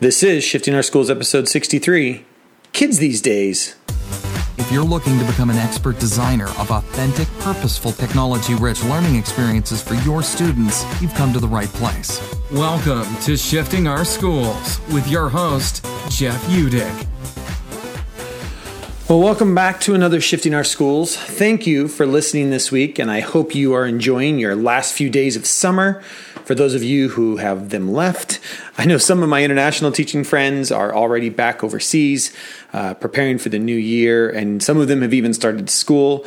This is Shifting Our Schools, episode 63 Kids These Days. If you're looking to become an expert designer of authentic, purposeful, technology rich learning experiences for your students, you've come to the right place. Welcome to Shifting Our Schools with your host, Jeff Utecht. Well, welcome back to another Shifting Our Schools. Thank you for listening this week, and I hope you are enjoying your last few days of summer. For those of you who have them left, I know some of my international teaching friends are already back overseas, uh, preparing for the new year, and some of them have even started school.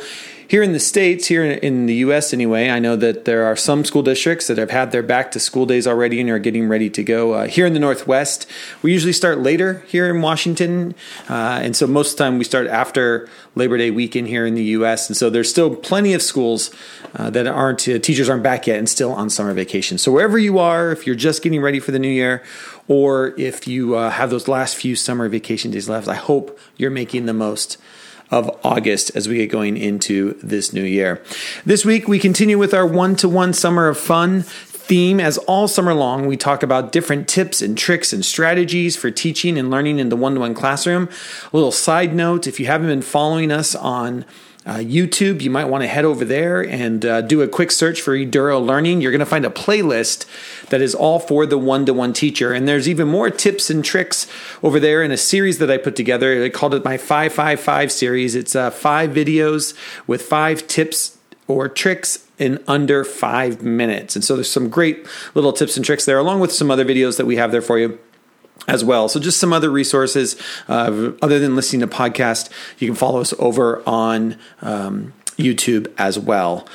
Here in the States, here in the US anyway, I know that there are some school districts that have had their back to school days already and are getting ready to go. Uh, here in the Northwest, we usually start later here in Washington. Uh, and so most of the time we start after Labor Day weekend here in the US. And so there's still plenty of schools uh, that aren't, uh, teachers aren't back yet and still on summer vacation. So wherever you are, if you're just getting ready for the new year, or if you uh, have those last few summer vacation days left, I hope you're making the most of August as we get going into this new year. This week, we continue with our one to one summer of fun theme as all summer long we talk about different tips and tricks and strategies for teaching and learning in the one-to-one classroom a little side note if you haven't been following us on uh, YouTube, you might want to head over there and uh, do a quick search for Eduro Learning. You're going to find a playlist that is all for the one to one teacher. And there's even more tips and tricks over there in a series that I put together. I called it my 555 series. It's uh, five videos with five tips or tricks in under five minutes. And so there's some great little tips and tricks there, along with some other videos that we have there for you as well. So just some other resources uh, other than listening to podcast, you can follow us over on um, YouTube as well.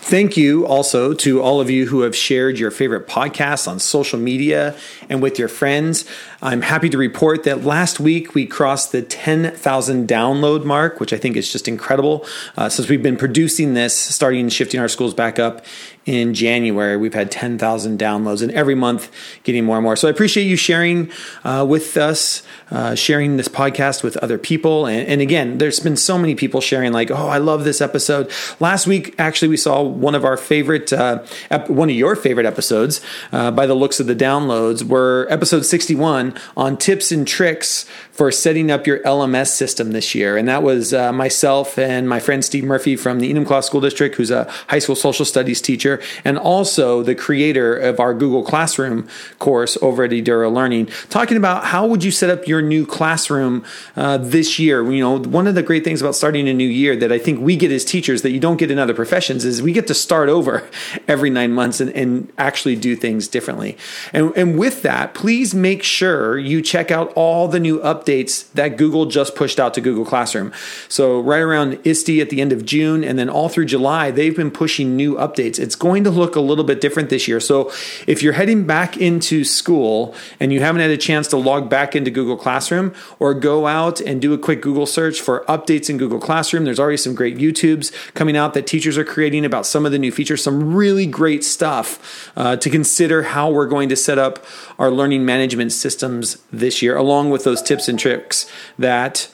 Thank you also to all of you who have shared your favorite podcasts on social media and with your friends. I'm happy to report that last week we crossed the 10,000 download mark, which I think is just incredible. Uh, since we've been producing this, starting shifting our schools back up in January, we've had 10,000 downloads, and every month getting more and more. So I appreciate you sharing uh, with us, uh, sharing this podcast with other people. And, and, again, there's been so many people sharing, like, oh, I love this episode. Last week, actually, we saw one of our favorite, uh, ep- one of your favorite episodes uh, by the looks of the downloads were episode 61 on tips and tricks for setting up your LMS system this year. And that was uh, myself and my friend Steve Murphy from the Enumclaw School District, who's a high school social studies teacher and also the creator of our Google Classroom course over at Eduro Learning, talking about how would you set up your new classroom uh, this year. You know, one of the great things about starting a new year that I think we get as teachers that you don't get in other professions is we get to start over every nine months and, and actually do things differently. And, and with that, please make sure you check out all the new updates that Google just pushed out to Google Classroom. So right around ISTE at the end of June and then all through July, they've been pushing new updates. It's going going to look a little bit different this year. So if you're heading back into school and you haven't had a chance to log back into Google Classroom or go out and do a quick Google search for updates in Google Classroom, there's already some great YouTubes coming out that teachers are creating about some of the new features, some really great stuff uh, to consider how we're going to set up our learning management systems this year, along with those tips and tricks that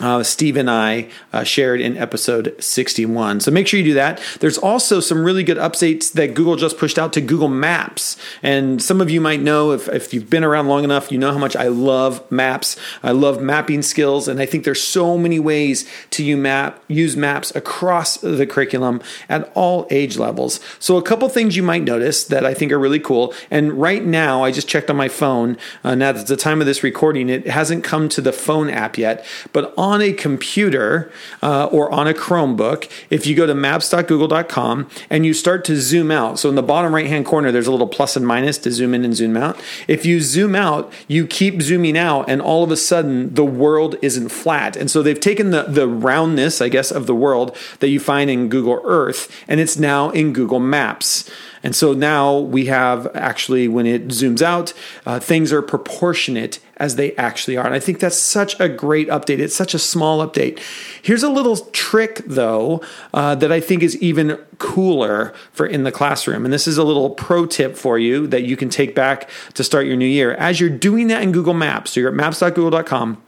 uh, Steve and I uh, shared in episode 61. So make sure you do that. There's also some really good updates that Google just pushed out to Google Maps. And some of you might know, if, if you've been around long enough, you know how much I love maps. I love mapping skills. And I think there's so many ways to use, map, use maps across the curriculum at all age levels. So a couple things you might notice that I think are really cool. And right now, I just checked on my phone. Uh, now, at the time of this recording, it hasn't come to the phone app yet. But on on a computer uh, or on a Chromebook, if you go to maps.google.com and you start to zoom out, so in the bottom right hand corner, there's a little plus and minus to zoom in and zoom out. If you zoom out, you keep zooming out, and all of a sudden, the world isn't flat. And so they've taken the, the roundness, I guess, of the world that you find in Google Earth, and it's now in Google Maps. And so now we have actually, when it zooms out, uh, things are proportionate as they actually are. And I think that's such a great update. It's such a small update. Here's a little trick, though, uh, that I think is even cooler for in the classroom. And this is a little pro tip for you that you can take back to start your new year. As you're doing that in Google Maps, so you're at maps.google.com,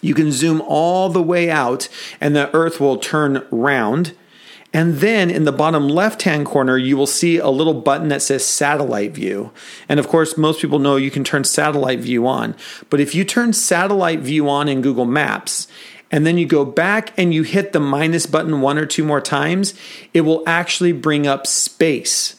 you can zoom all the way out and the earth will turn round And then in the bottom left hand corner, you will see a little button that says satellite view. And of course, most people know you can turn satellite view on. But if you turn satellite view on in Google Maps, and then you go back and you hit the minus button one or two more times, it will actually bring up space.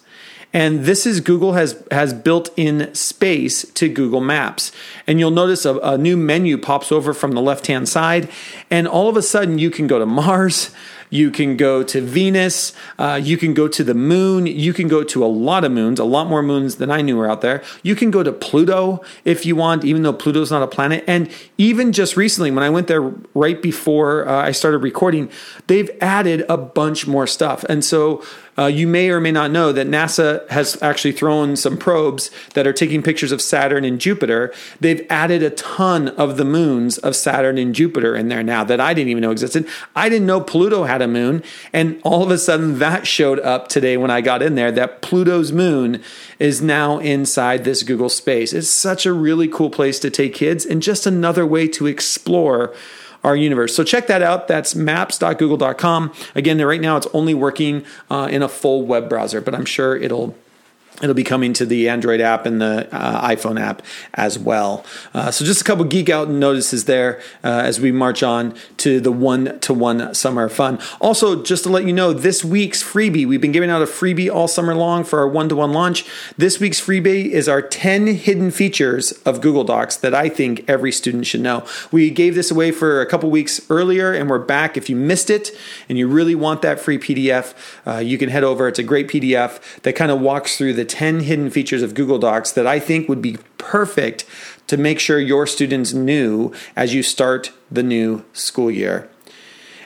And this is Google has has built in space to Google Maps. And you'll notice a, a new menu pops over from the left hand side, and all of a sudden you can go to Mars. You can go to Venus. Uh, you can go to the moon. You can go to a lot of moons, a lot more moons than I knew were out there. You can go to Pluto if you want, even though Pluto's not a planet. And even just recently, when I went there right before uh, I started recording, they've added a bunch more stuff. And so uh, you may or may not know that NASA has actually thrown some probes that are taking pictures of Saturn and Jupiter. They've added a ton of the moons of Saturn and Jupiter in there now that I didn't even know existed. I didn't know Pluto had a moon. And all of a sudden, that showed up today when I got in there that Pluto's moon is now inside this Google space. It's such a really cool place to take kids and just another way to explore our universe. So check that out. That's maps.google.com. Again, right now it's only working uh, in a full web browser, but I'm sure it'll It'll be coming to the Android app and the uh, iPhone app as well. Uh, so, just a couple geek out notices there uh, as we march on to the one to one summer fun. Also, just to let you know, this week's freebie, we've been giving out a freebie all summer long for our one to one launch. This week's freebie is our 10 hidden features of Google Docs that I think every student should know. We gave this away for a couple weeks earlier, and we're back. If you missed it and you really want that free PDF, uh, you can head over. It's a great PDF that kind of walks through the 10 hidden features of Google Docs that I think would be perfect to make sure your students knew as you start the new school year.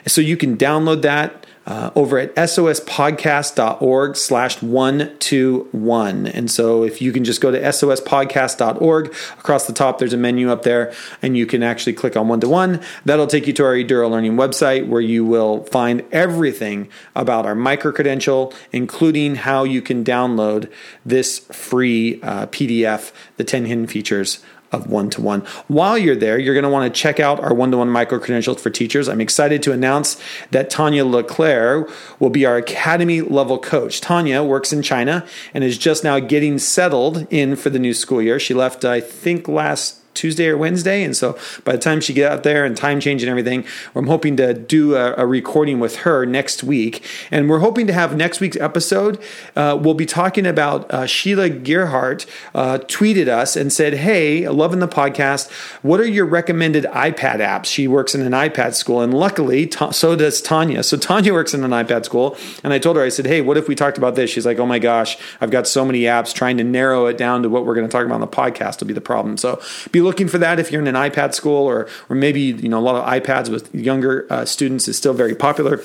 So you can download that uh, over at sospodcast.org slash 121. And so if you can just go to sospodcast.org, across the top there's a menu up there, and you can actually click on one to one. That'll take you to our Eduro Learning website where you will find everything about our micro credential, including how you can download this free uh, PDF, the 10 hidden features of one to one. While you're there, you're going to want to check out our one to one micro credentials for teachers. I'm excited to announce that Tanya LeClaire will be our academy level coach. Tanya works in China and is just now getting settled in for the new school year. She left, I think, last Tuesday or Wednesday. And so by the time she get out there and time change and everything, I'm hoping to do a, a recording with her next week. And we're hoping to have next week's episode. Uh, we'll be talking about uh, Sheila Gearhart uh, tweeted us and said, Hey, loving the podcast. What are your recommended iPad apps? She works in an iPad school. And luckily, ta- so does Tanya. So Tanya works in an iPad school. And I told her, I said, Hey, what if we talked about this? She's like, Oh my gosh, I've got so many apps trying to narrow it down to what we're going to talk about on the podcast will be the problem. So be looking for that if you're in an iPad school or or maybe you know a lot of iPads with younger uh, students is still very popular.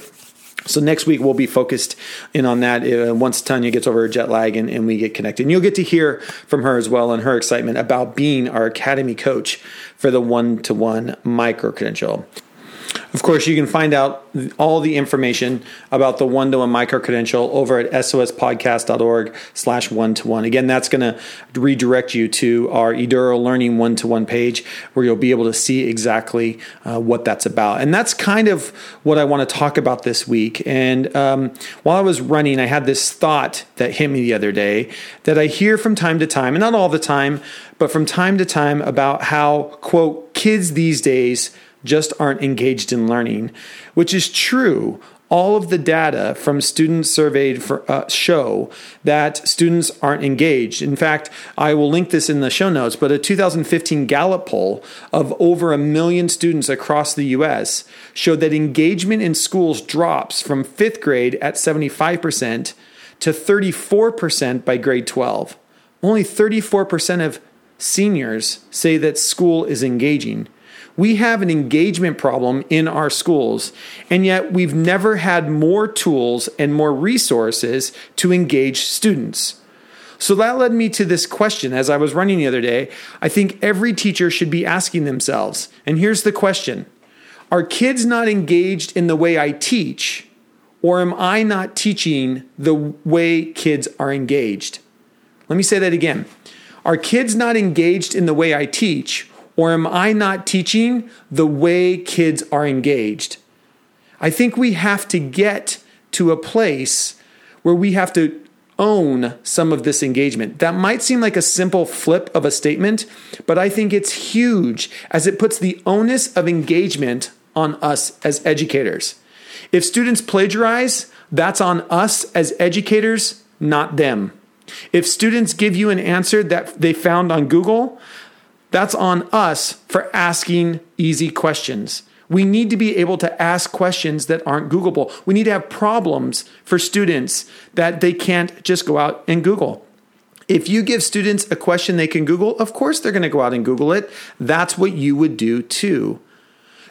So next week we'll be focused in on that uh, once Tanya gets over her jet lag and, and we get connected. And you'll get to hear from her as well and her excitement about being our academy coach for the one-to-one micro credential. Of course, you can find out all the information about the one-to-one micro-credential over at sospodcast.org slash one-to-one. Again, that's going to redirect you to our Eduro Learning one-to-one page where you'll be able to see exactly uh, what that's about. And that's kind of what I want to talk about this week. And um, while I was running, I had this thought that hit me the other day that I hear from time to time, and not all the time, but from time to time about how, quote, kids these days – just aren't engaged in learning, which is true. All of the data from students surveyed for, uh, show that students aren't engaged. In fact, I will link this in the show notes, but a 2015 Gallup poll of over a million students across the US showed that engagement in schools drops from fifth grade at 75% to 34% by grade 12. Only 34% of seniors say that school is engaging. We have an engagement problem in our schools, and yet we've never had more tools and more resources to engage students. So that led me to this question as I was running the other day. I think every teacher should be asking themselves, and here's the question Are kids not engaged in the way I teach, or am I not teaching the way kids are engaged? Let me say that again. Are kids not engaged in the way I teach, or am I not teaching the way kids are engaged? I think we have to get to a place where we have to own some of this engagement. That might seem like a simple flip of a statement, but I think it's huge as it puts the onus of engagement on us as educators. If students plagiarize, that's on us as educators, not them. If students give you an answer that they found on Google, that's on us for asking easy questions. We need to be able to ask questions that aren't Googleable. We need to have problems for students that they can't just go out and Google. If you give students a question they can Google, of course they're going to go out and Google it. That's what you would do too.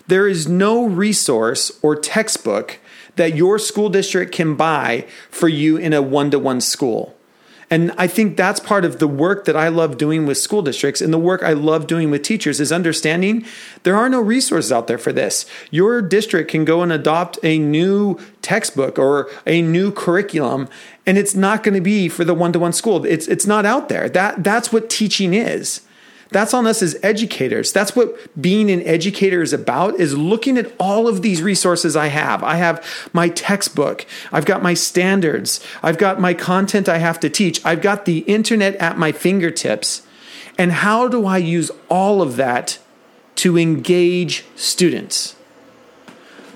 There is no resource or textbook that your school district can buy for you in a one to one school. And I think that's part of the work that I love doing with school districts and the work I love doing with teachers is understanding there are no resources out there for this. Your district can go and adopt a new textbook or a new curriculum and it's not going to be for the one-to-one school. It's it's not out there. That that's what teaching is. That's on us as educators. That's what being an educator is about is looking at all of these resources I have. I have my textbook. I've got my standards. I've got my content I have to teach. I've got the internet at my fingertips. And how do I use all of that to engage students?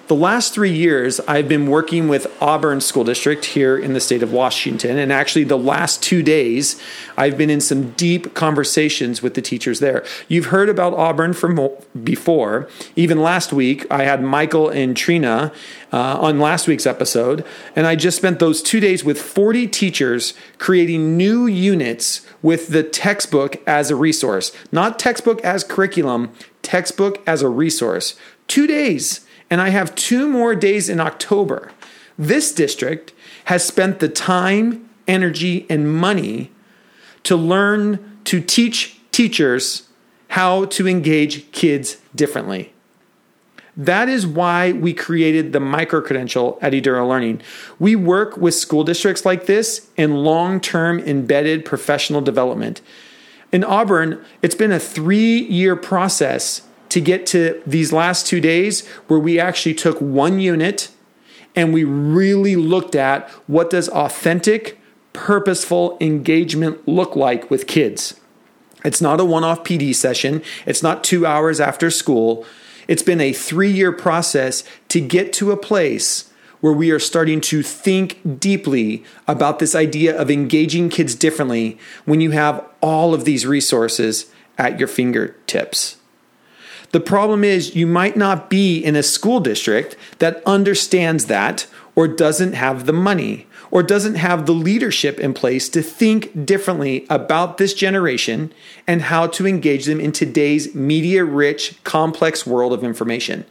The last three years, I've been working with Auburn School District here in the state of Washington. And actually, the last two days, I've been in some deep conversations with the teachers there. You've heard about Auburn from before. Even last week, I had Michael and Trina uh, on last week's episode. And I just spent those two days with 40 teachers creating new units with the textbook as a resource, not textbook as curriculum, textbook as a resource. Two days and I have two more days in October. This district has spent the time, energy, and money to learn to teach teachers how to engage kids differently. That is why we created the micro credential at Eduro Learning. We work with school districts like this in long term embedded professional development. In Auburn, it's been a three year process to get to these last two days where we actually took one unit and we really looked at what does authentic purposeful engagement look like with kids. It's not a one-off pd session. It's not two hours after school. It's been a three-year process to get to a place where we are starting to think deeply about this idea of engaging kids differently when you have all of these resources at your fingertips the problem is, you might not be in a school district that understands that or doesn't have the money or doesn't have the leadership in place to think differently about this generation and how to engage them in today's media rich, complex world of information.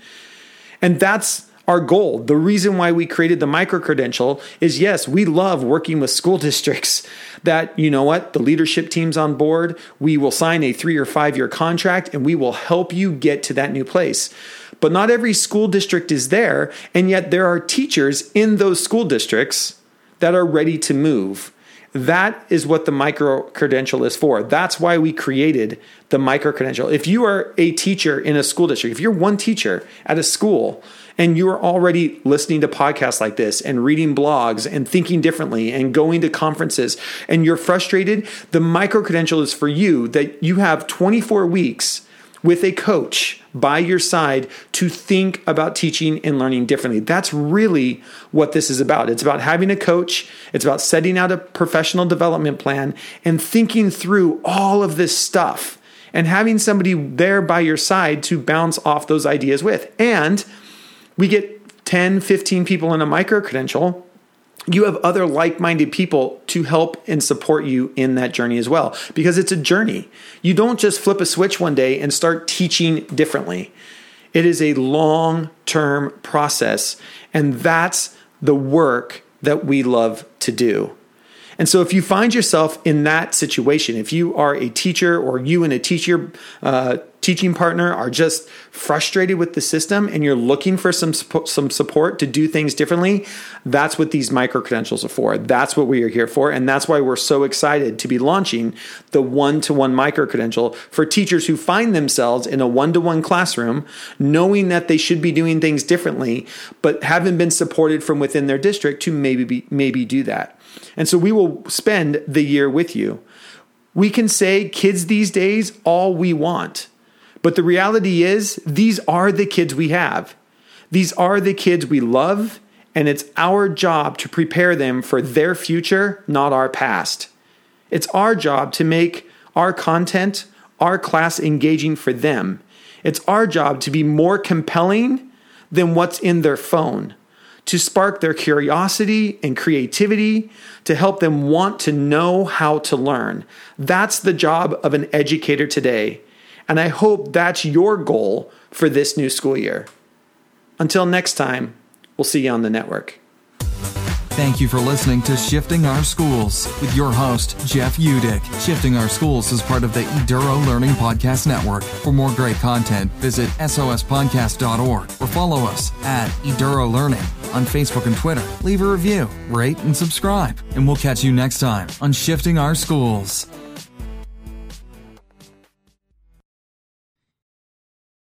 And that's our goal. The reason why we created the micro credential is yes, we love working with school districts that, you know what, the leadership team's on board. We will sign a three or five year contract and we will help you get to that new place. But not every school district is there. And yet there are teachers in those school districts that are ready to move. That is what the micro credential is for. That's why we created the micro credential. If you are a teacher in a school district, if you're one teacher at a school and you're already listening to podcasts like this and reading blogs and thinking differently and going to conferences and you're frustrated, the micro credential is for you that you have 24 weeks with a coach by your side to think about teaching and learning differently. That's really what this is about. It's about having a coach, it's about setting out a professional development plan and thinking through all of this stuff and having somebody there by your side to bounce off those ideas with. And we get 10, 15 people in a micro credential you have other like minded people to help and support you in that journey as well because it's a journey. You don't just flip a switch one day and start teaching differently. It is a long term process, and that's the work that we love to do. And so, if you find yourself in that situation, if you are a teacher or you and a teacher uh, teaching partner are just frustrated with the system and you're looking for some some support to do things differently, that's what these micro credentials are for. That's what we are here for and that's why we're so excited to be launching the one-to-one micro credential for teachers who find themselves in a one-to-one classroom knowing that they should be doing things differently but haven't been supported from within their district to maybe be, maybe do that. And so we will spend the year with you. We can say kids these days all we want. But the reality is, these are the kids we have. These are the kids we love, and it's our job to prepare them for their future, not our past. It's our job to make our content, our class engaging for them. It's our job to be more compelling than what's in their phone, to spark their curiosity and creativity, to help them want to know how to learn. That's the job of an educator today. And I hope that's your goal for this new school year. Until next time, we'll see you on the network. Thank you for listening to Shifting Our Schools with your host, Jeff Utecht. Shifting Our Schools is part of the Eduro Learning Podcast Network. For more great content, visit sospodcast.org or follow us at Eduro Learning on Facebook and Twitter. Leave a review, rate, and subscribe. And we'll catch you next time on Shifting Our Schools.